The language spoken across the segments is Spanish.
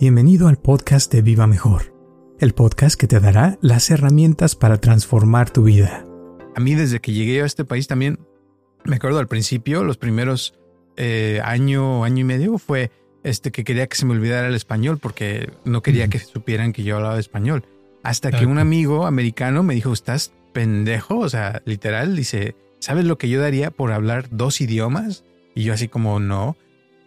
Bienvenido al podcast de Viva Mejor, el podcast que te dará las herramientas para transformar tu vida. A mí desde que llegué a este país también, me acuerdo al principio, los primeros eh, año, año y medio fue este que quería que se me olvidara el español porque no quería que supieran que yo hablaba español. Hasta que un amigo americano me dijo, ¿estás pendejo? O sea, literal, dice, ¿sabes lo que yo daría por hablar dos idiomas? Y yo así como, no.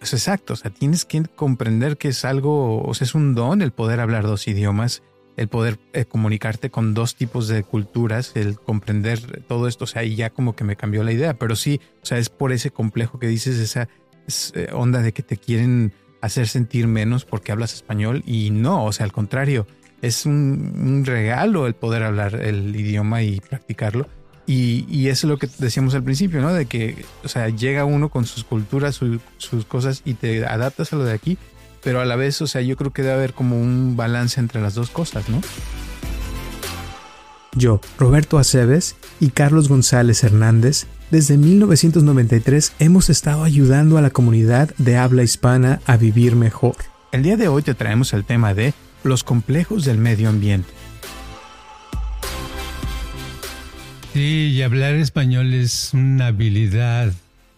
Es exacto, o sea, tienes que comprender que es algo, o sea, es un don el poder hablar dos idiomas, el poder eh, comunicarte con dos tipos de culturas, el comprender todo esto, o sea, y ya como que me cambió la idea, pero sí, o sea, es por ese complejo que dices, esa eh, onda de que te quieren hacer sentir menos porque hablas español y no, o sea, al contrario, es un regalo el poder hablar el idioma y practicarlo y, eso es lo que decíamos al principio, ¿no? De que, o sea, llega uno con sus culturas, sus cosas y te adaptas a lo de aquí, pero a la vez, o sea, yo creo que debe haber como un balance entre las dos cosas, ¿no? Yo, Roberto Aceves y Carlos González Hernández, desde 1993 hemos estado ayudando a la comunidad de habla hispana a vivir mejor. El día de hoy te traemos el tema de los complejos del medio ambiente. Sí, y hablar español es una habilidad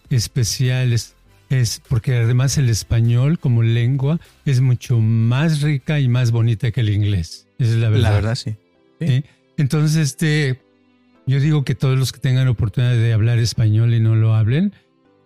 especial, es, porque además el español como lengua es mucho más rica y más bonita que el inglés. Esa es la verdad. La verdad, sí. Entonces, este, yo digo que todos los que tengan oportunidad de hablar español y no lo hablen,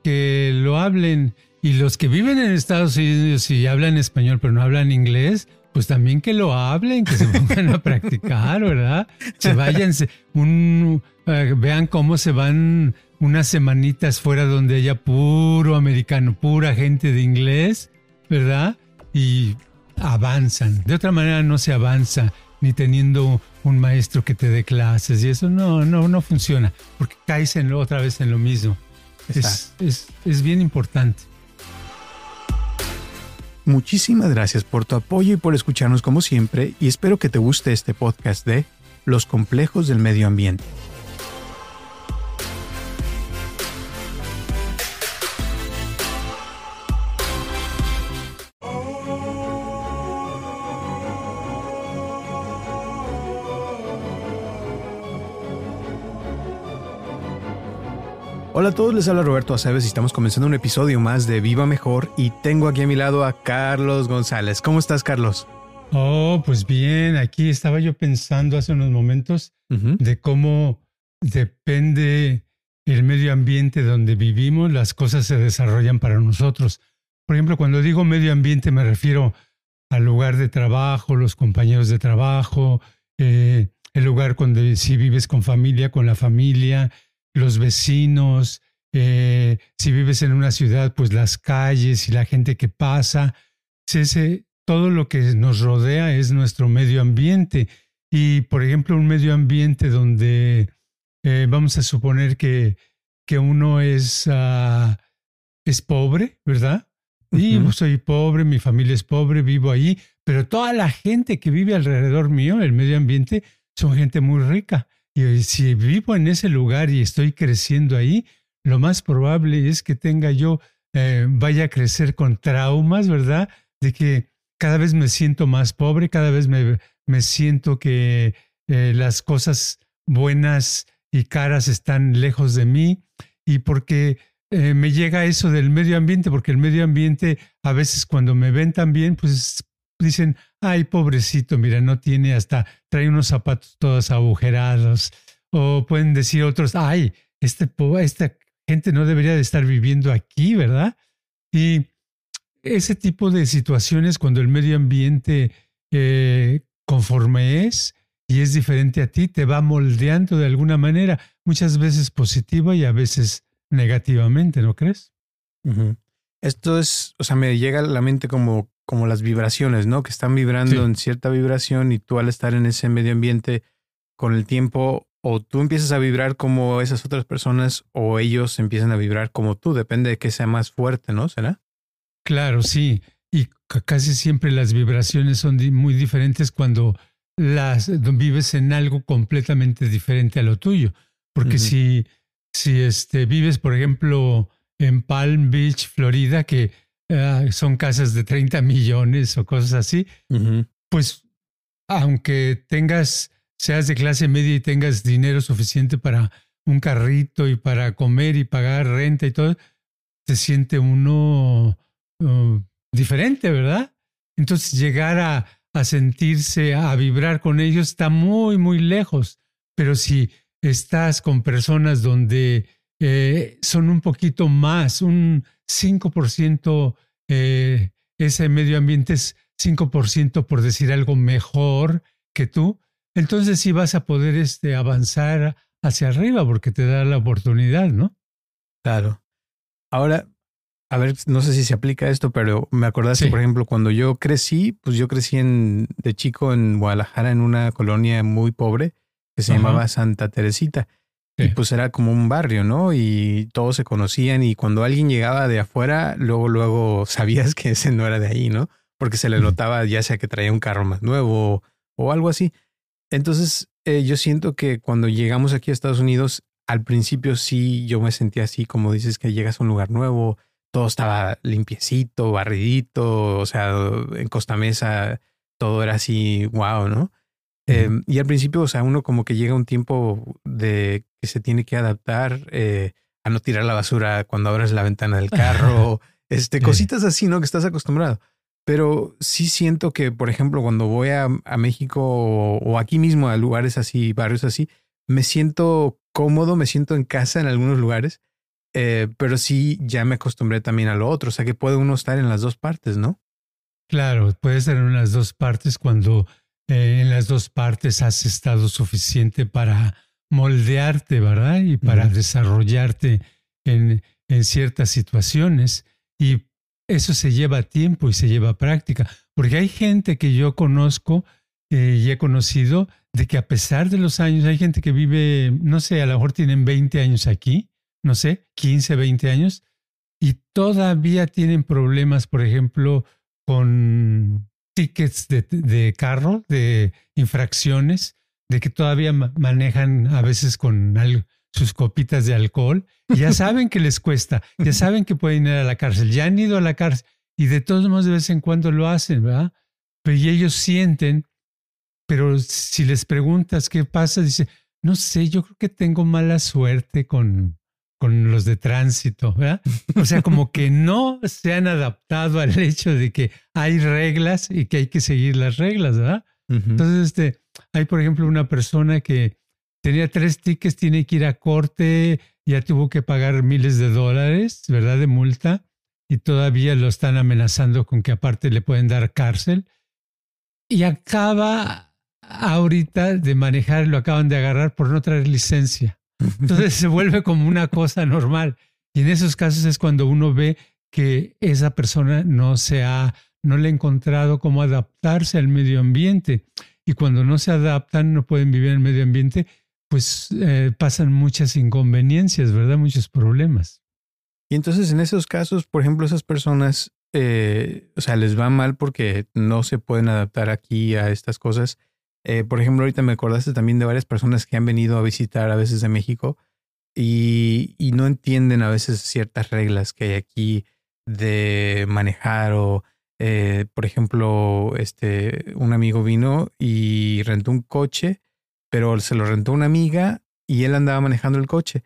que lo hablen. Y los que viven en Estados Unidos y hablan español pero no hablan inglés, pues también que lo hablen, que se pongan a practicar, ¿verdad? Se vayan, un, eh, vean cómo se van unas semanitas fuera donde haya puro americano, pura gente de inglés, ¿verdad? Y avanzan. De otra manera no se avanza ni teniendo un maestro que te dé clases y eso no, no, no funciona, porque caes en otra vez en lo mismo. Es, es, es bien importante. Muchísimas gracias por tu apoyo y por escucharnos como siempre y espero que te guste este podcast de Los complejos del medio ambiente. Hola a todos, les habla Roberto Aceves y estamos comenzando un episodio más de Viva Mejor y tengo aquí a mi lado a Carlos González. ¿Cómo estás, Carlos? Oh, pues bien, aquí estaba yo pensando hace unos momentos de cómo depende el medio ambiente donde vivimos, las cosas se desarrollan para nosotros. Por ejemplo, cuando digo medio ambiente me refiero al lugar de trabajo, los compañeros de trabajo, eh, el lugar donde si vives con familia, con la familia, los vecinos, eh, si vives en una ciudad, pues las calles y la gente que pasa. Ese, todo lo que nos rodea es nuestro medio ambiente. Y, por ejemplo, un medio ambiente donde eh, vamos a suponer que, que uno es, ah, es pobre, ¿verdad? Y yo soy pobre, mi familia es pobre, vivo ahí, pero toda la gente que vive alrededor mío, el medio ambiente, son gente muy rica. Y si vivo en ese lugar y estoy creciendo ahí, lo más probable es que tenga yo, eh, vaya a crecer con traumas, ¿verdad? De que cada vez me siento más pobre, cada vez me, me siento que eh, las cosas buenas y caras están lejos de mí y porque eh, me llega eso del medio ambiente, porque el medio ambiente a veces cuando me ven también, pues dicen, ay, pobrecito, mira, no tiene hasta, trae unos zapatos todos agujerados. O pueden decir otros, ay, este, esta gente no debería de estar viviendo aquí, ¿verdad? Y ese tipo de situaciones cuando el medio ambiente eh, conforme es y es diferente a ti, te va moldeando de alguna manera, muchas veces positiva y a veces negativamente, ¿no crees? Esto es, o sea, me llega a la mente como, como las vibraciones, ¿no? Que están vibrando en cierta vibración y tú al estar en ese medio ambiente con el tiempo o tú empiezas a vibrar como esas otras personas o ellos empiezan a vibrar como tú, depende de que sea más fuerte, ¿no? ¿Será? Claro, sí. Y casi siempre las vibraciones son muy diferentes cuando las vives en algo completamente diferente a lo tuyo. Porque si, si este, vives, por ejemplo, en Palm Beach, Florida, que ah, son casas de 30 millones o cosas así, pues aunque tengas, seas de clase media y tengas dinero suficiente para un carrito y para comer y pagar renta y todo, te siente uno uh, diferente, ¿verdad? Entonces llegar a, a sentirse, a vibrar con ellos está muy, muy lejos. Pero si estás con personas donde eh, son un poquito más, un 5%, eh, ese medio ambiente es 5% por decir algo mejor que tú, entonces sí vas a poder este, avanzar hacia arriba porque te da la oportunidad, ¿no? Claro. Ahora, a ver, no sé si se aplica esto, pero me acordaste, por ejemplo, cuando yo crecí, pues yo crecí en, de chico en Guadalajara, en una colonia muy pobre que se llamaba Santa Teresita. Y pues era como un barrio, ¿no? Y todos se conocían y cuando alguien llegaba de afuera, luego, luego sabías que ese no era de ahí, ¿no? Porque se le notaba ya sea que traía un carro más nuevo o, algo así. Entonces, eh, yo siento que cuando llegamos aquí a Estados Unidos, al principio sí yo me sentía así, como dices, que llegas a un lugar nuevo, todo estaba limpiecito, barridito, o sea, en Costa Mesa todo era así, wow, ¿no? Em, y al principio, o sea, uno como que llega un tiempo de que se tiene que adaptar eh, a no tirar la basura cuando abres la ventana del carro, este, cositas así, ¿no? Que estás acostumbrado. Pero sí siento que, por ejemplo, cuando voy a, México o, aquí mismo a lugares así, barrios así, me siento cómodo, me siento en casa en algunos lugares, eh, pero sí ya me acostumbré también a lo otro, o sea que puede uno estar en las dos partes, ¿no? Claro, puede estar en las dos partes cuando eh, en las dos partes has estado suficiente para moldearte, ¿verdad? Y para desarrollarte en, en, ciertas situaciones. Y eso se lleva tiempo y se lleva práctica. Porque hay gente que yo conozco eh, y he conocido de que a pesar de los años, hay gente que vive, no sé, a lo mejor tienen 20 años aquí, no sé, 15, 20 años, y todavía tienen problemas, por ejemplo, con tickets de, carro, de infracciones, de que todavía manejan a veces con sus copitas de alcohol. Y ya saben que les cuesta, ya saben que pueden ir a la cárcel, ya han ido a la cárcel y de todos modos de vez en cuando lo hacen, ¿verdad? Pero ellos sienten, pero si les preguntas qué pasa, dice, no sé, yo creo que tengo mala suerte con, con los de tránsito, ¿verdad? O sea, como que no se han adaptado al hecho de que hay reglas y que hay que seguir las reglas, ¿verdad? Entonces, este, hay, por ejemplo, una persona que tenía tres tickets, tiene que ir a corte, ya tuvo que pagar miles de dólares, ¿verdad? De multa, y todavía lo están amenazando con que aparte le pueden dar cárcel. Y acaba ahorita de manejar, lo acaban de agarrar por no traer licencia. Entonces se vuelve como una cosa normal. Y en esos casos es cuando uno ve que esa persona no se ha, no le ha encontrado cómo adaptarse al medio ambiente. Y cuando no se adaptan, no pueden vivir en el medio ambiente, pues eh, pasan muchas inconveniencias, ¿verdad? Muchos problemas. Y entonces en esos casos, por ejemplo, esas personas, eh, o sea, les va mal porque no se pueden adaptar aquí a estas cosas eh, por ejemplo, ahorita me acordaste también de varias personas que han venido a visitar a veces de México y, no entienden a veces ciertas reglas que hay aquí de manejar o, eh, por ejemplo, este, un amigo vino y rentó un coche, pero se lo rentó una amiga y él andaba manejando el coche.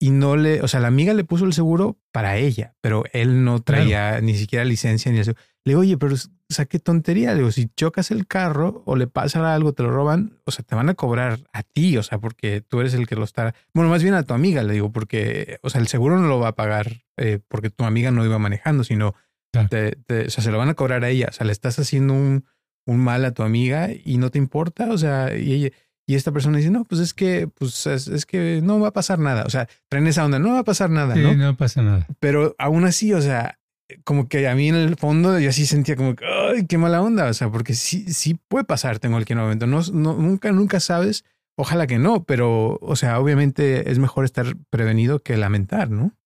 y no le, o sea, la amiga le puso el seguro para ella, pero él no traía ni siquiera licencia ni eso. Le digo, oye, pero, o sea, qué tontería. Le digo, si chocas el carro o le pasa algo, te lo roban, o sea, te van a cobrar a ti, o sea, porque tú eres el que lo está. Bueno, más bien a tu amiga, le digo, porque, o sea, el seguro no lo va a pagar eh, porque tu amiga no iba manejando, sino, o sea, se lo van a cobrar a ella. O sea, le estás haciendo un, un mal a tu amiga y no te importa, o sea, y ella y esta persona dice, no, pues es que, pues es, que no va a pasar nada. O sea, traen esa onda, no va a pasar nada, sí, ¿no? no pasa nada. Pero aún así, o sea, como que a mí en el fondo yo así sentía como que, ay, qué mala onda. O sea, porque sí, sí puede pasar en cualquier momento. No, no, nunca, nunca sabes. Ojalá que no, pero, o sea, obviamente es mejor estar prevenido que lamentar, ¿no?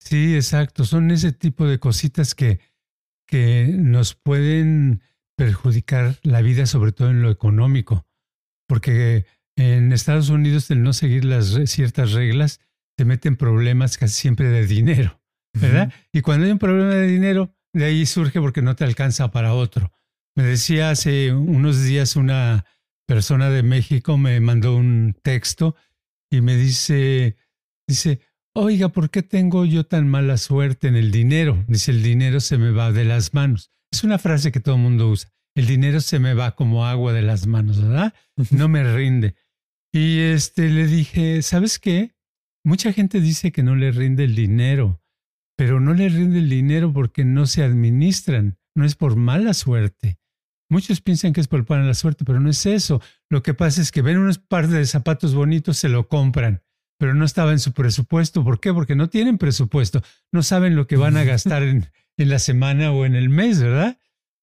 Sí, exacto. Son ese tipo de cositas que, que nos pueden perjudicar la vida, sobre todo en lo económico porque en Estados Unidos el no seguir las ciertas reglas te meten problemas casi siempre de dinero, ¿verdad? Y cuando hay un problema de dinero, de ahí surge porque no te alcanza para otro. Me decía hace unos días una persona de México, me mandó un texto y me dice, dice, oiga, ¿por qué tengo yo tan mala suerte en el dinero? Dice, el dinero se me va de las manos. Es una frase que todo el mundo usa el dinero se me va como agua de las manos, ¿verdad? No me rinde. Y este le dije, ¿sabes qué? Mucha gente dice que no le rinde el dinero, pero no le rinde el dinero porque no se administran, no es por mala suerte. Muchos piensan que es por mala suerte, pero no es eso. Lo que pasa es que ven unos par de zapatos bonitos, se lo compran, pero no estaba en su presupuesto. ¿Por qué? Porque no tienen presupuesto, no saben lo que van a gastar en, en la semana o en el mes, ¿verdad?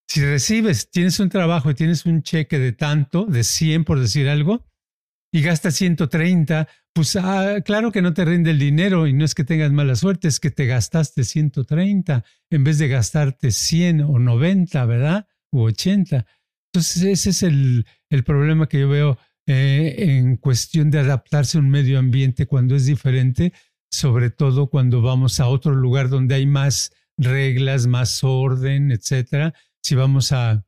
Si recibes, tienes un trabajo y tienes un cheque de tanto, de 100 por decir algo, y gastas 130, pues ah, claro que no te rinde el dinero y no es que tengas mala suerte, es que te gastaste 130 en vez de gastarte 100 o 90, ¿verdad? U 80. Entonces ese es el, el problema que yo veo eh, en cuestión de adaptarse a un medio ambiente cuando es diferente, sobre todo cuando vamos a otro lugar donde hay más reglas, más orden, etcétera si vamos a,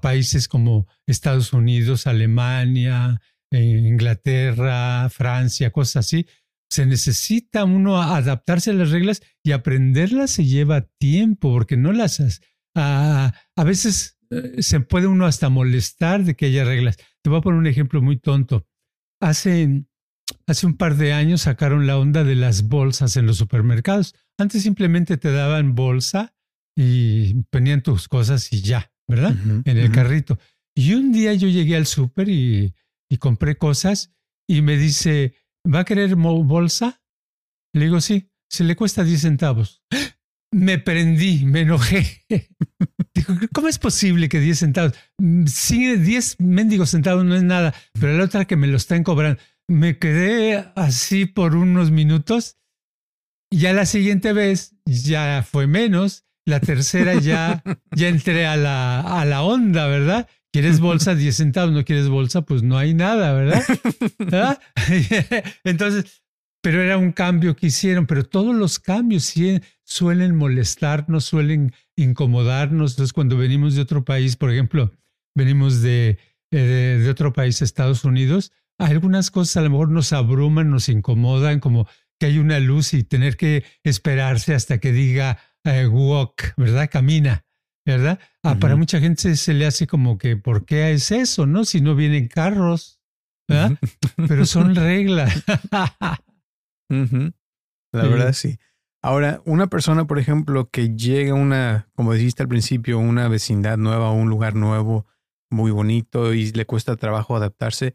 países como Estados Unidos, Alemania, eh, Inglaterra, Francia, cosas así, se necesita uno adaptarse a las reglas y aprenderlas se lleva tiempo porque no las... A, a veces eh, se puede uno hasta molestar de que haya reglas. Te voy a poner un ejemplo muy tonto. Hace, hace un par de años sacaron la onda de las bolsas en los supermercados. Antes simplemente te daban bolsa y ponían tus cosas y ya, ¿verdad? en el carrito. Y un día yo llegué al súper y, y, compré cosas y me dice, ¿va a querer bolsa? Le digo, sí, se le cuesta 10 centavos. Me prendí, me enojé. Dijo, ¿cómo es posible que 10 centavos? Mm, sí, 10 mendigos centavos no es nada, pero la otra que me lo están cobrando. Me quedé así por unos minutos ya la siguiente vez ya fue menos la tercera ya, ya entré a la, a la onda, ¿verdad? ¿Quieres bolsa 10 centavos? ¿No quieres bolsa? Pues no hay nada, ¿verdad? Entonces, pero era un cambio que hicieron, pero todos los cambios suelen molestarnos, suelen incomodarnos. Entonces, cuando venimos de otro país, por ejemplo, venimos de, eh, de, de otro país, Estados Unidos, algunas cosas a lo mejor nos abruman, nos incomodan, como que hay una luz y tener que esperarse hasta que diga eh, walk, ¿verdad? Camina, ¿verdad? Ah, para mucha gente se, le hace como que, ¿por qué es eso, no? Si no vienen carros, ¿verdad? Pero son reglas. La verdad, sí. Ahora, una persona, por ejemplo, que llega a una, como dijiste al principio, una vecindad nueva, un lugar nuevo, muy bonito y le cuesta trabajo adaptarse,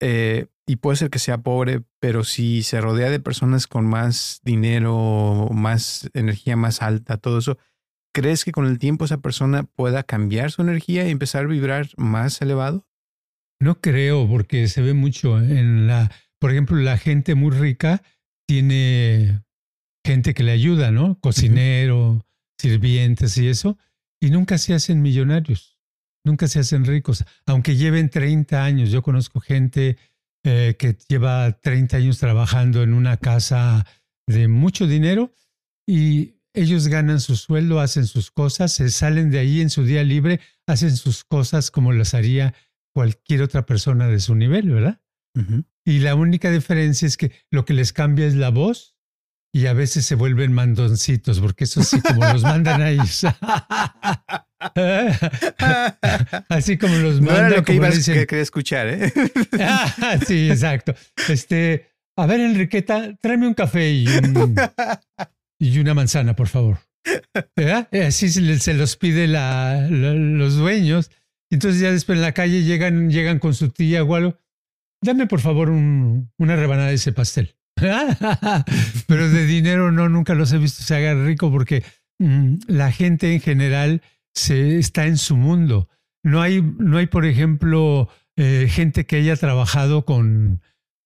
eh, y puede ser que sea pobre, pero si se rodea de personas con más dinero, más energía más alta, todo eso, ¿crees que con el tiempo esa persona pueda cambiar su energía y empezar a vibrar más elevado? No creo, porque se ve mucho en la, por ejemplo, la gente muy rica tiene gente que le ayuda, ¿no? Cocinero, sirvientes y eso, y nunca se hacen millonarios, nunca se hacen ricos, aunque lleven 30 años. Yo conozco gente eh, que lleva 30 años trabajando en una casa de mucho dinero y ellos ganan su sueldo, hacen sus cosas, se salen de ahí en su día libre, hacen sus cosas como las haría cualquier otra persona de su nivel, ¿verdad? Y la única diferencia es que lo que les cambia es la voz y a veces se vuelven mandoncitos, porque eso sí, como los mandan a ellos. Así como los mandan. No era lo que ibas a quería escuchar, ¿eh? sí, exacto. Este, a ver, Enriqueta, tráeme un café y, y una manzana, por favor. Así se, los pide la, los dueños. Entonces ya después en la calle llegan, llegan con su tía o algo. Dame por favor un, una rebanada de ese pastel. Pero de dinero no, nunca los he visto se haga rico porque mm, la gente en general se, está en su mundo. No hay, no hay por ejemplo, eh, gente que haya trabajado con,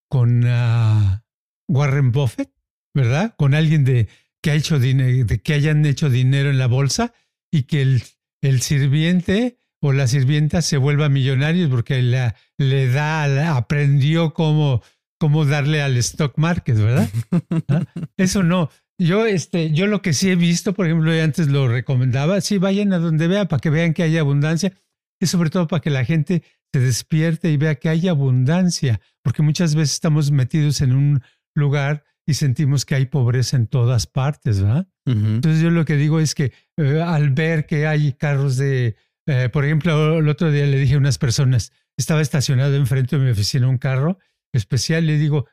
con ah, Warren Buffett, ¿verdad? Con alguien de, que, ha hecho dinero, de que hayan hecho dinero en la bolsa y que el, el sirviente o la sirvienta se vuelva millonario porque la, le da, aprendió cómo, cómo darle al stock market, ¿verdad? ¿Ah? Eso no. Yo, este, yo lo que sí he visto, por ejemplo, antes lo recomendaba, sí vayan a donde vea para que vean que hay abundancia y sobre todo para que la gente se despierte y vea que hay abundancia, porque muchas veces estamos metidos en un lugar y sentimos que hay pobreza en todas partes, ¿verdad? Entonces yo lo que digo es que eh, al ver que hay carros de eh, por ejemplo, el otro día le dije a unas personas, estaba estacionado enfrente de mi oficina un carro especial, le digo,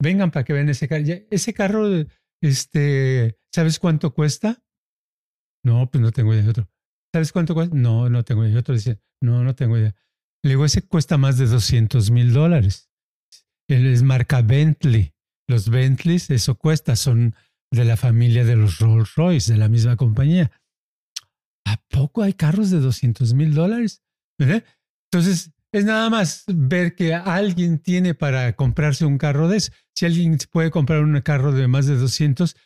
vengan para que vean ese carro. Ese carro, este, ¿sabes cuánto cuesta? No, pues no tengo idea. Otro, ¿sabes cuánto cuesta? No, no tengo idea. Otro dice, no, no tengo idea. Le digo, ese cuesta más de 200 mil dólares. Él es marca Bentley. Los Bentleys, eso cuesta, son de la familia de los Rolls Royce, de la misma compañía. ¿A poco hay carros de 200 mil dólares? Entonces, es nada más ver que alguien tiene para comprarse un carro de eso. Si alguien puede comprar un carro de más de 200,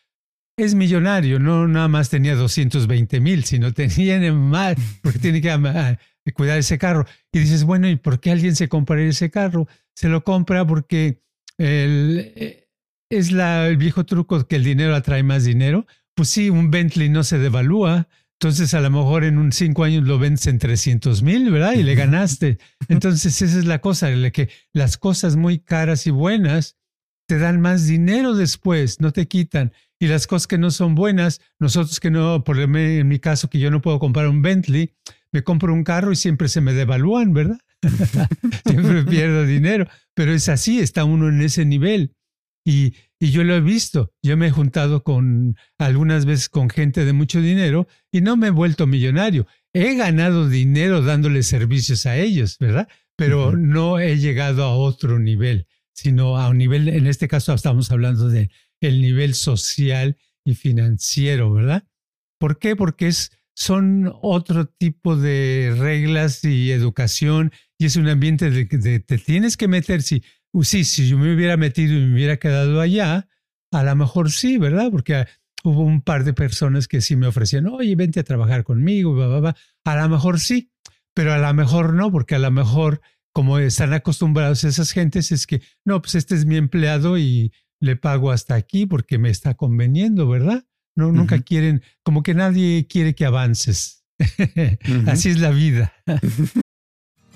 es millonario. No nada más tenía 220 mil, sino tenía más, porque tiene que cuidar ese carro. Y dices, bueno, ¿y por qué alguien se compraría ese carro? Se lo compra porque eh, es la, el viejo truco que el dinero atrae más dinero. Pues sí, un Bentley no se devalúa, entonces a lo mejor en un cinco años lo vendes en 300 mil, ¿verdad? Y le ganaste. Entonces esa es la cosa, que las cosas muy caras y buenas te dan más dinero después, no te quitan. Y las cosas que no son buenas, nosotros que no, por en mi caso que yo no puedo comprar un Bentley, me compro un carro y siempre se me devalúan, ¿verdad? siempre pierdo dinero. Pero es así, está uno en ese nivel. Y, y yo lo he visto. Yo me he juntado con algunas veces con gente de mucho dinero y no me he vuelto millonario. He ganado dinero dándole servicios a ellos, ¿verdad? Pero no he llegado a otro nivel, sino a un nivel, en este caso estamos hablando de el nivel social y financiero, ¿verdad? ¿Por qué? Porque es, son otro tipo de reglas y educación y es un ambiente de que te tienes que meter. Si sí, si yo me hubiera metido y me hubiera quedado allá, a lo mejor sí, ¿verdad? Porque hubo un par de personas que sí me ofrecían, oye, vente a trabajar conmigo, a lo mejor sí, pero a lo mejor no, porque a lo mejor como están acostumbrados esas gentes es que, no, pues este es mi empleado y le pago hasta aquí porque me está conveniendo, ¿verdad? No, nunca quieren, como que nadie quiere que avances. Así es la vida.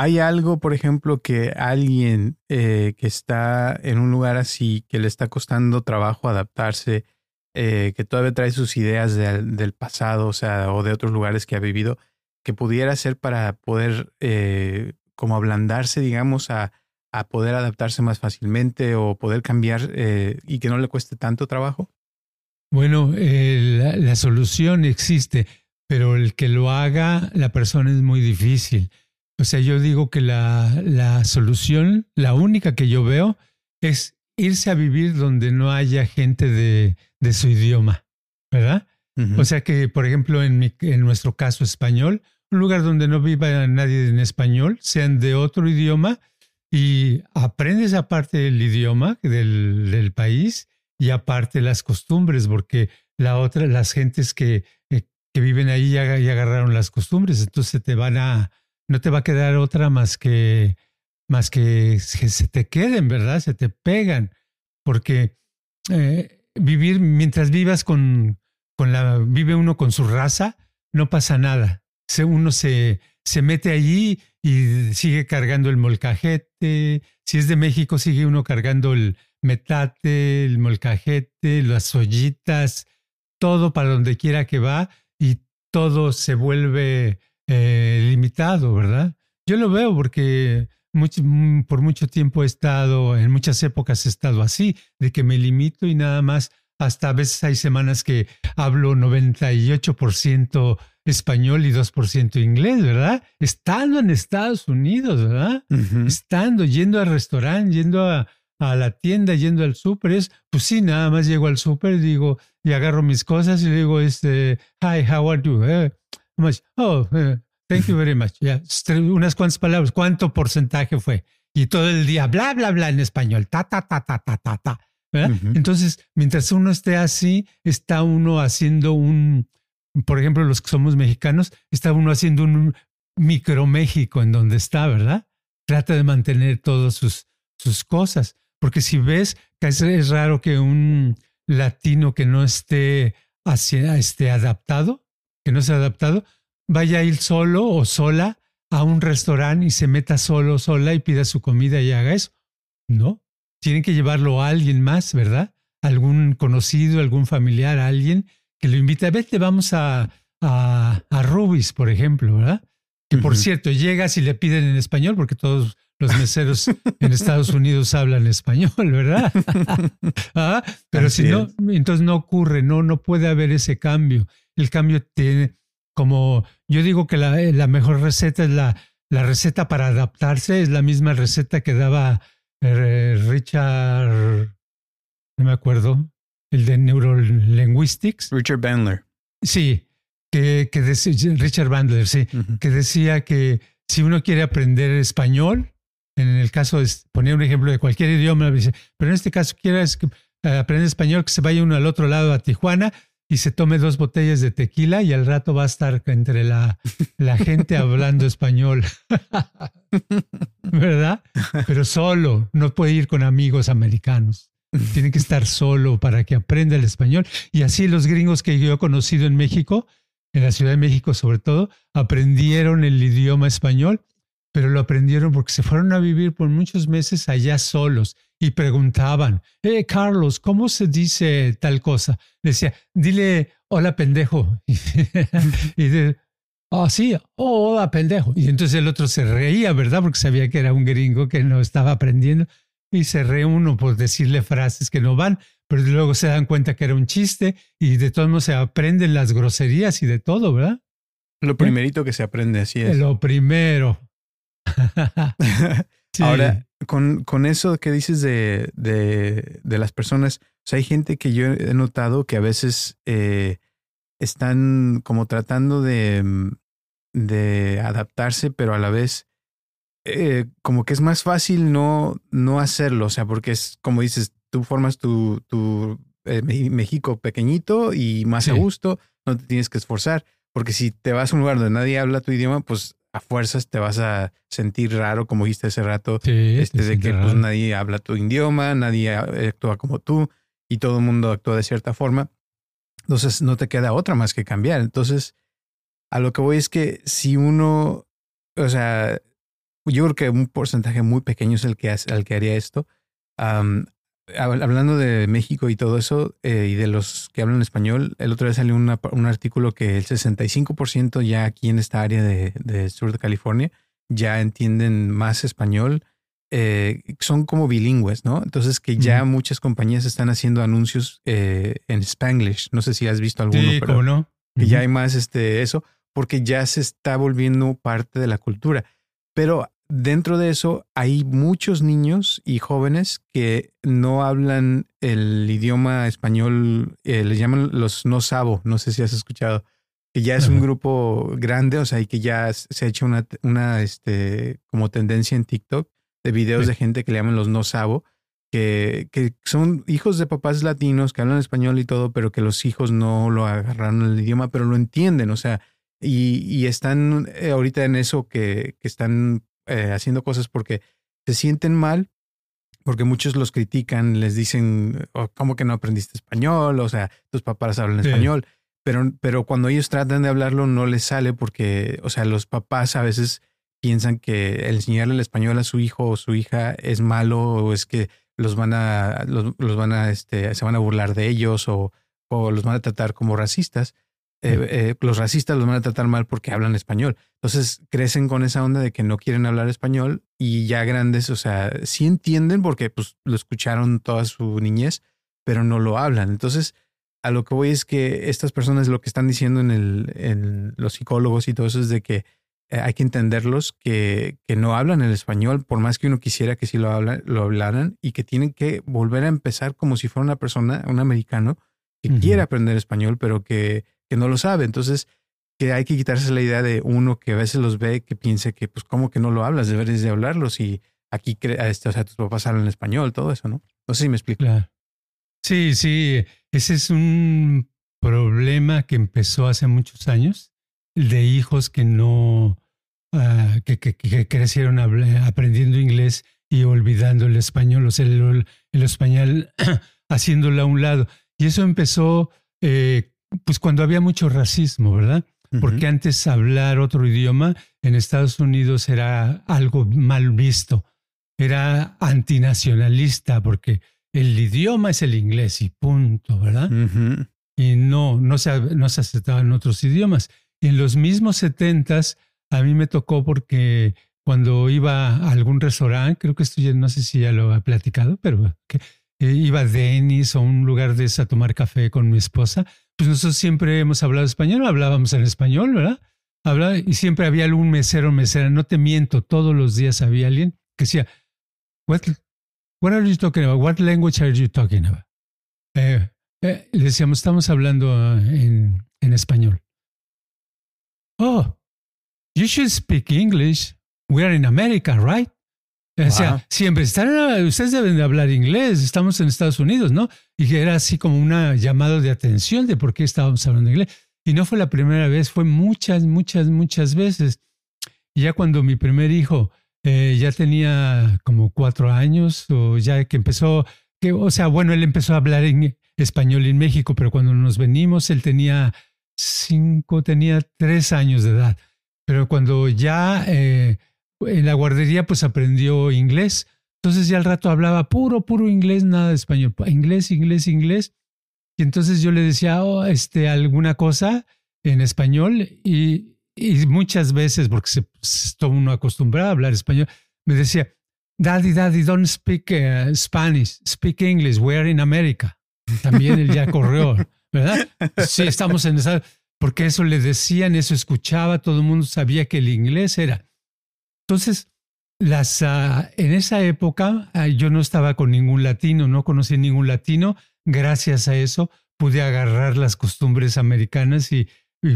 ¿Hay algo, por ejemplo, que alguien eh, que está en un lugar así, que le está costando trabajo adaptarse, eh, que todavía trae sus ideas del pasado, o sea, o de otros lugares que ha vivido, que pudiera ser para poder eh, como ablandarse, digamos, a, a poder adaptarse más fácilmente o poder cambiar y que no le cueste tanto trabajo? Bueno, la, solución existe, pero el que lo haga la persona es muy difícil. O sea, yo digo que la, la solución, la única que yo veo, es irse a vivir donde no haya gente de, de su idioma, ¿verdad? O sea que, por ejemplo, en, mi, en nuestro caso español, un lugar donde no viva nadie en español, sean de otro idioma, y aprendes aparte el idioma del, del país y aparte las costumbres, porque la otra, las gentes que, eh, que viven ahí ya, ya, agarraron las costumbres, entonces te van a, no te va a quedar otra más que, más que, se te queden, ¿verdad? Se te pegan, porque eh, vivir, mientras vivas con, con la, vive uno con su raza, no pasa nada. Se, uno se, se mete allí y sigue cargando el molcajete. Si es de México, sigue uno cargando el metate, el molcajete, las ollitas, todo para donde quiera que va y todo se vuelve eh, limitado, ¿verdad? Yo lo veo porque mm, por mucho tiempo he estado, en muchas épocas he estado así, de que me limito y nada más, hasta a veces hay semanas que hablo 98% español y 2% inglés, ¿verdad? Estando en Estados Unidos, ¿verdad? Estando, yendo al restaurante, yendo a, la tienda, yendo al súper, es, pues sí, nada más llego al súper, digo, y agarro mis cosas y digo, este, hi, how are you? Eh, oh, eh, thank you very much. Unas cuantas palabras, ¿cuánto porcentaje fue? Y todo el día, bla, bla, bla en español, ta, ta, ta, ta, ta, ta, ta. ¿verdad? Entonces, mientras uno esté así, está uno haciendo un, por ejemplo, los que somos mexicanos, está uno haciendo un micro México en donde está, ¿verdad? Trata de mantener todas sus, sus cosas. Porque si ves, es, raro que un latino que no esté, hacia, esté adaptado, que no sea adaptado, vaya a ir solo o sola a un restaurante y se meta solo, sola y pida su comida y haga eso. No, tienen que llevarlo a alguien más, ¿verdad? Algún conocido, algún familiar, alguien que lo invita, vete, vamos a, a, a Rubis, por ejemplo, ¿verdad? Que por cierto, llegas y le piden en español, porque todos los meseros en Estados Unidos hablan español, ¿verdad? ¿Ah? Pero si no, entonces no ocurre, no, no puede haber ese cambio. El cambio tiene, como yo digo que la, la mejor receta es la, la receta para adaptarse, es la misma receta que daba eh, Richard, no me acuerdo, el de Neurolinguistics. Richard Bandler. Sí, que, que decía, Richard Bandler, sí, que decía que si uno quiere aprender español, en el caso de poner un ejemplo de cualquier idioma, pero en este caso quieres eh, aprender español, que se vaya uno al otro lado a Tijuana y se tome dos botellas de tequila y al rato va a estar entre la, la gente hablando español. ¿Verdad? Pero solo, no puede ir con amigos americanos. Tiene que estar solo para que aprenda el español. Y así los gringos que yo he conocido en México, en la Ciudad de México sobre todo, aprendieron el idioma español, pero lo aprendieron porque se fueron a vivir por muchos meses allá solos y preguntaban, eh, Carlos, ¿cómo se dice tal cosa? Decía, dile, hola pendejo. y de, oh, sí, oh, hola pendejo. Y entonces el otro se reía, ¿verdad? Porque sabía que era un gringo que no estaba aprendiendo y se uno por decirle frases que no van, pero luego se dan cuenta que era un chiste y de todos modos se aprenden las groserías y de todo, ¿verdad? Lo primerito que se aprende, así es. Lo primero. Ahora, con, con, eso que dices de, de, de, las personas, hay gente que yo he notado que a veces eh, están como tratando de, de adaptarse, pero a la vez eh, como que es más fácil no, no hacerlo, o sea, porque es como dices, tú formas tu, tu eh, México pequeñito y más a gusto, no te tienes que esforzar, porque si te vas a un lugar donde nadie habla tu idioma, pues a fuerzas te vas a sentir raro, como dijiste hace rato, este, de que pues, nadie habla tu idioma, nadie actúa como tú y todo el mundo actúa de cierta forma. Entonces no te queda otra más que cambiar. Entonces, a lo que voy es que si uno, o sea, yo creo que un porcentaje muy pequeño es el que, hace, el que haría esto. Hablando de México y todo eso, eh, y de los que hablan español, el otro día salió un artículo que el 65% ya aquí en esta área de, sur de California ya entienden más español eh, son como bilingües, ¿no? Entonces que ya muchas compañías están haciendo anuncios eh, en Spanglish. No sé si has visto alguno, Sí, pero ¿cómo no? que ya hay más este eso, porque ya se está volviendo parte de la cultura. Pero dentro de eso hay muchos niños y jóvenes que no hablan el idioma español, eh, les llaman los no sabo, no sé si has escuchado, que ya es un grupo grande, o sea, y que ya se ha hecho una, una este, como tendencia en TikTok de videos Sí. de gente que le llaman los no sabo, que, que son hijos de papás latinos que hablan español y todo, pero que los hijos no lo agarraron el idioma, pero lo entienden, o sea, y, y están eh, ahorita en eso que, que están eh, haciendo cosas porque se sienten mal, porque muchos los critican, les dicen, "Oh, ¿cómo que no aprendiste español? O sea, tus papás hablan Sí. español. Pero, pero cuando ellos tratan de hablarlo no les sale porque, o sea, los papás a veces piensan que el enseñarle el español a su hijo o su hija es malo o es que los van a, los, los van a, este, se van a burlar de ellos o, o los van a tratar como racistas. Eh, eh, los racistas los van a tratar mal porque hablan español. Entonces crecen con esa onda de que no quieren hablar español y ya grandes, o sea, sí entienden porque pues lo escucharon toda su niñez, pero no lo hablan. Entonces, a lo que voy es que estas personas lo que están diciendo en, el, en los psicólogos y todo eso es de que eh, hay que entenderlos que, que no hablan el español, por más que uno quisiera que sí lo, habla, lo hablaran, y que tienen que volver a empezar como si fuera una persona, un americano, que Ujú. quiere aprender español, pero que, que no lo sabe. Entonces, que hay que quitarse la idea de uno que a veces los ve, que piense que, pues, ¿cómo que no lo hablas? Deberes de hablarlos y aquí, este, o sea, tus papás hablan español, todo eso, ¿no? No sé si me explico. Claro. Sí, sí, ese es un problema que empezó hace muchos años, de hijos que no, ah, que, que- que crecieron aprendiendo inglés y olvidando el español, o sea, el, el español haciéndolo a un lado. Y eso empezó, eh, pues cuando había mucho racismo, ¿verdad? Porque antes hablar otro idioma en Estados Unidos era algo mal visto, era antinacionalista, porque el idioma es el inglés y punto, ¿verdad? Y no, no se, no se aceptaban otros idiomas. Y en los mismos setentas, a mí me tocó porque cuando iba a algún restaurante, creo que esto ya no sé si ya lo he platicado, pero que, eh, iba a Denis o un lugar de ese a tomar café con mi esposa, pues nosotros siempre hemos hablado español, hablábamos en español, ¿verdad? Hablaba, y siempre había algún mesero mesera, no te miento, todos los días había alguien que decía, what, are you talking about? What language are you talking about? Eh, eh, le decíamos, estamos hablando ah, en, en español. Oh, you should speak English. We are in America, right? O sea, Wow. siempre están, ustedes deben de hablar inglés, estamos en Estados Unidos, ¿no? Y que era así como una llamado de atención de por qué estábamos hablando inglés. Y no fue la primera vez, fue muchas, muchas, muchas veces. Y ya cuando mi primer hijo eh, ya tenía como cuatro años, o ya que empezó, que, o sea, bueno, él empezó a hablar en español en México, pero cuando nos venimos, él tenía cinco, tenía tres años de edad. Pero cuando ya eh, en la guardería, pues aprendió inglés. Entonces ya al rato hablaba puro, puro inglés, nada de español. Inglés, inglés, inglés. Y entonces yo le decía oh, este, alguna cosa en español y, y muchas veces, porque se, está uno acostumbrado a hablar español, me decía, Daddy, Daddy, don't speak eh, Spanish, speak English, we're in America. También él ya corrió, ¿verdad? Sí, estamos en esa, porque eso le decían, eso escuchaba, todo el mundo sabía que el inglés era. Entonces, ah, en esa época ah, yo no estaba con ningún latino, no conocí ningún latino. Gracias a eso pude agarrar las costumbres americanas y,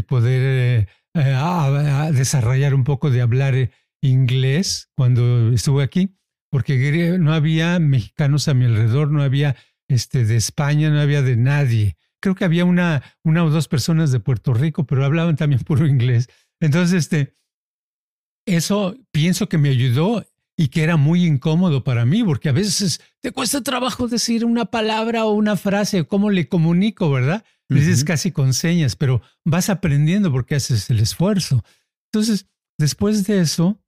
poder eh, eh, a- a desarrollar un poco de hablar eh, inglés cuando estuve aquí, porque no había mexicanos a mi alrededor, no había este, de España, no había de nadie. Creo que había una, una o dos personas de Puerto Rico, pero hablaban también puro inglés. Entonces, este, eso pienso que me ayudó y que era muy incómodo para mí, porque a veces te cuesta trabajo decir una palabra o una frase, cómo le comunico, ¿verdad? Le dices casi con señas, pero vas aprendiendo porque haces el esfuerzo. Entonces, después de eso,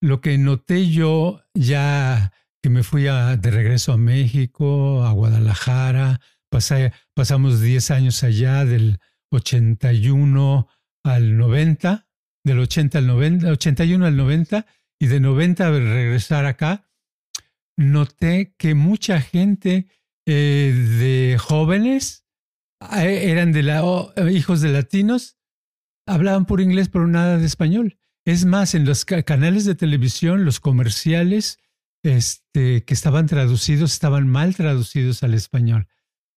lo que noté yo ya que me fui a- de regreso a México, a Guadalajara, pasé- pasamos 10 años allá del 81 al 90, del 80 al 90, 81 al 90 y de 90 a regresar acá, noté que mucha gente eh, de jóvenes eh, eran de la, hijos de latinos, hablaban por inglés, pero nada de español. Es más, en los canales de televisión, los comerciales este, que estaban traducidos estaban mal traducidos al español.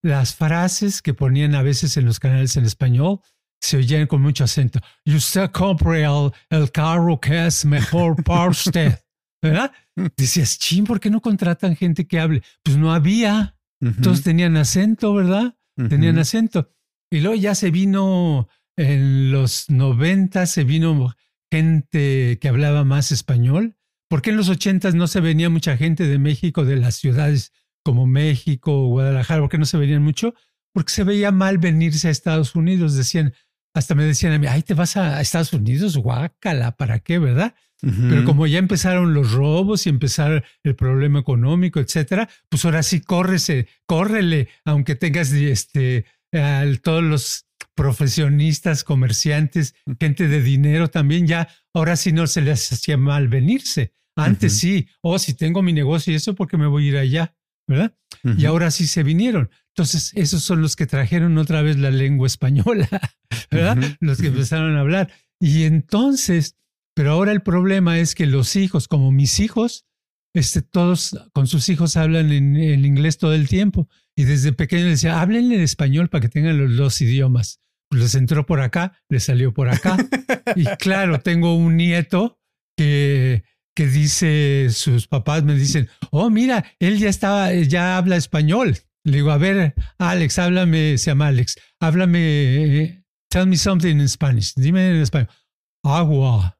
Las frases que ponían a veces en los canales en español se oían con mucho acento. Y usted compre el, carro que es mejor para usted. ¿Verdad? Decías, ching, ¿por qué no contratan gente que hable? Pues no había. Todos tenían acento, ¿verdad? Tenían acento. Y luego ya se vino en los 90, se vino gente que hablaba más español. ¿Por qué en los 80 no se venía mucha gente de México, de las ciudades como México o Guadalajara? ¿Por qué no se venían mucho? Porque se veía mal venirse a Estados Unidos. Decían, hasta me decían a mí, ay, te vas a Estados Unidos, guácala, ¿para qué, verdad? Pero como ya empezaron los robos y empezar el problema económico, etcétera, pues ahora sí córrese, córrele, aunque tengas este, todos los profesionistas, comerciantes, gente de dinero también, ya ahora sí no se les hacía mal venirse. Antes sí, o oh, si tengo mi negocio y eso, porque me voy a ir allá, ¿verdad? Y ahora sí se vinieron. Entonces, esos son los que trajeron otra vez la lengua española, ¿verdad? Los que empezaron a hablar. Y entonces, pero ahora el problema es que los hijos, como mis hijos, este, todos con sus hijos hablan en, inglés todo el tiempo. Y desde pequeño les decía, háblenle en español para que tengan los dos idiomas. Pues les entró por acá, les salió por acá. y claro, tengo un nieto que, que dice, sus papás me dicen, oh, mira, él ya estaba, ya habla español. Le digo, a ver, Alex, háblame, se llama Alex, háblame, tell me something in Spanish. Dime en español. Agua.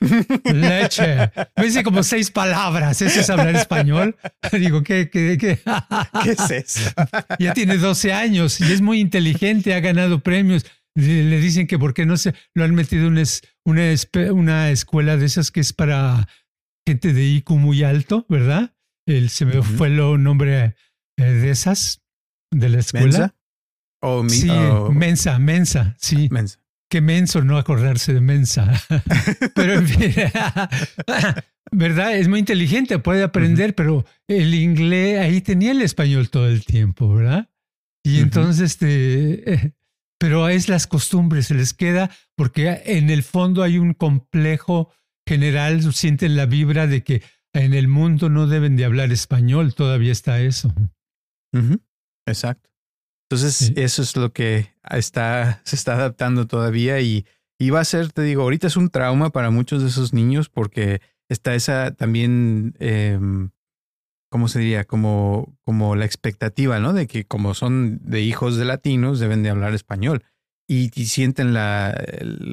Leche. Me dice como seis palabras. ¿Eso es hablar español? Digo, ¿qué, qué, qué? ¿Qué es eso? Ya tiene 12 años y es muy inteligente, ha ganado premios. Le dicen que por qué no se lo han metido en una, una escuela de esas que es para gente de IQ muy alto, ¿verdad? El, se me fue el nombre de esas de la escuela. ¿Mensa? ¿O sí, mensa, mensa, sí. Mensa. Qué menso no acordarse de mensa. pero en fin, ¿verdad? Es muy inteligente, puede aprender, pero el inglés, ahí tenía el español todo el tiempo, ¿verdad? Y entonces, este, pero es las costumbres, se les queda, porque en el fondo hay un complejo general, sienten la vibra de que en el mundo no deben de hablar español, todavía está eso. Exacto. Entonces, eso es lo que está, se está adaptando todavía y, y, va a ser, te digo, ahorita es un trauma para muchos de esos niños porque está esa también, eh, ¿cómo se diría? Como, como la expectativa, ¿no? De que como son de hijos de latinos, deben de hablar español y, sienten la,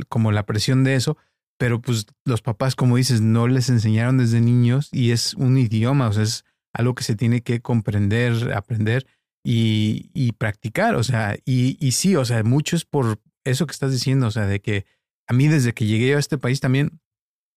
como la presión de eso. Pero pues los papás, como dices, no les enseñaron desde niños y es un idioma, o sea, es algo que se tiene que comprender, aprender y, y practicar. O sea, y, y, sí, o sea, mucho es por eso que estás diciendo, o sea, de que a mí desde que llegué a este país también,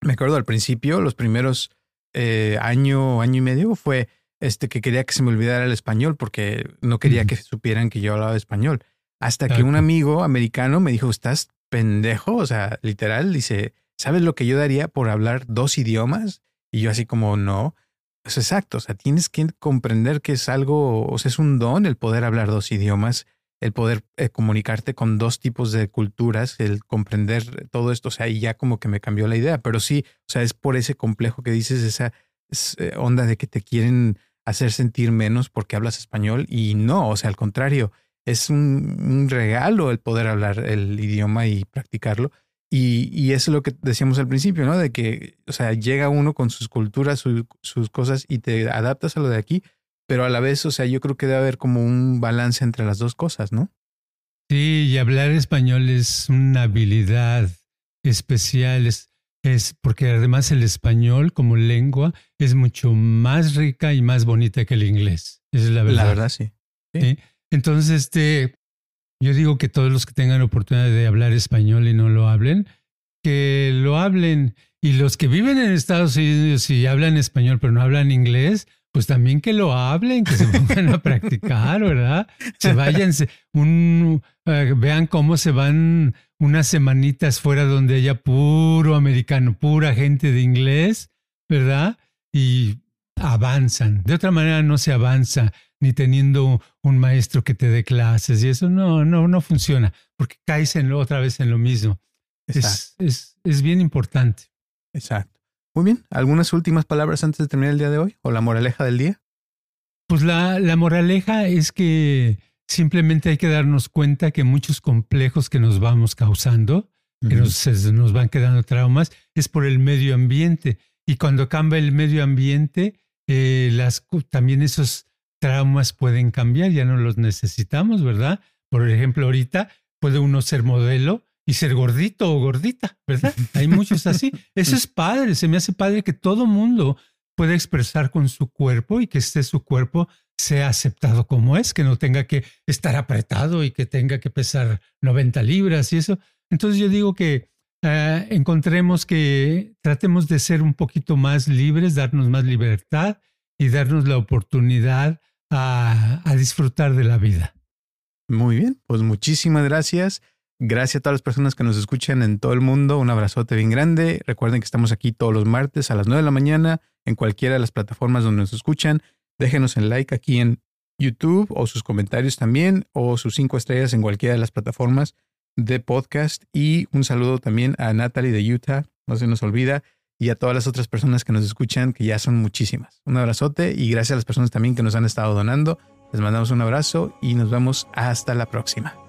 me acuerdo al principio, los primeros eh, año, año y medio fue este que quería que se me olvidara el español porque no quería que supieran que yo hablaba español. Hasta que un amigo americano me dijo, estás pendejo, o sea, literal, dice, ¿sabes lo que yo daría por hablar dos idiomas? Y yo así como, no. Es exacto, o sea, tienes que comprender que es algo, o sea, es un don el poder hablar dos idiomas, el poder eh, comunicarte con dos tipos de culturas, el comprender todo esto, o sea, y ya como que me cambió la idea, pero sí, o sea, es por ese complejo que dices, esa eh, onda de que te quieren hacer sentir menos porque hablas español y no, o sea, al contrario, es un regalo el poder hablar el idioma y practicarlo. Y, y, eso es lo que decíamos al principio, ¿no? De que, o sea, llega uno con sus culturas, sus cosas y te adaptas a lo de aquí, pero a la vez, o sea, yo creo que debe haber como un balance entre las dos cosas, ¿no? Sí, y hablar español es una habilidad especial, es, es porque además el español como lengua es mucho más rica y más bonita que el inglés. Esa es la verdad. La verdad, sí. ¿Sí? Entonces, este, yo digo que todos los que tengan oportunidad de hablar español y no lo hablen, que lo hablen. Y los que viven en Estados Unidos y hablan español pero no hablan inglés, pues también que lo hablen, que se pongan a practicar, ¿verdad? Se vayan, un, eh, vean cómo se van unas semanitas fuera donde haya puro americano, pura gente de inglés, ¿verdad? Y avanzan. De otra manera no se avanza ni teniendo un maestro que te dé clases y eso no, no, no funciona porque caes en lo, otra vez en lo mismo. Es, es, es, bien importante. Exacto. Muy bien. ¿Algunas últimas palabras antes de terminar el día de hoy o la moraleja del día? Pues la, la moraleja es que simplemente hay que darnos cuenta que muchos complejos que nos vamos causando, que nos, nos van quedando traumas, es por el medio ambiente. Y cuando cambia el medio ambiente, eh, las, también esos traumas pueden cambiar, ya no los necesitamos, ¿verdad? Por ejemplo, ahorita puede uno ser modelo y ser gordito o gordita, ¿verdad? Hay muchos así. Eso es padre, se me hace padre que todo mundo pueda expresar con su cuerpo y que este su cuerpo sea aceptado como es, que no tenga que estar apretado y que tenga que pesar 90 libras y eso. Entonces yo digo que eh, encontremos que tratemos de ser un poquito más libres, darnos más libertad y darnos la oportunidad a, a disfrutar de la vida. Muy bien, pues muchísimas gracias. Gracias a todas las personas que nos escuchan en todo el mundo. Un abrazote bien grande. Recuerden que estamos aquí todos los martes a las 9 de la mañana en cualquiera de las plataformas donde nos escuchan. Déjenos el like aquí en YouTube o sus comentarios también o sus cinco estrellas en cualquiera de las plataformas de podcast. Y un saludo también a Natalie de Utah, no se nos olvida, y a todas las otras personas que nos escuchan, que ya son muchísimas. Un abrazote y gracias a las personas también que nos han estado donando. Les mandamos un abrazo y nos vemos hasta la próxima.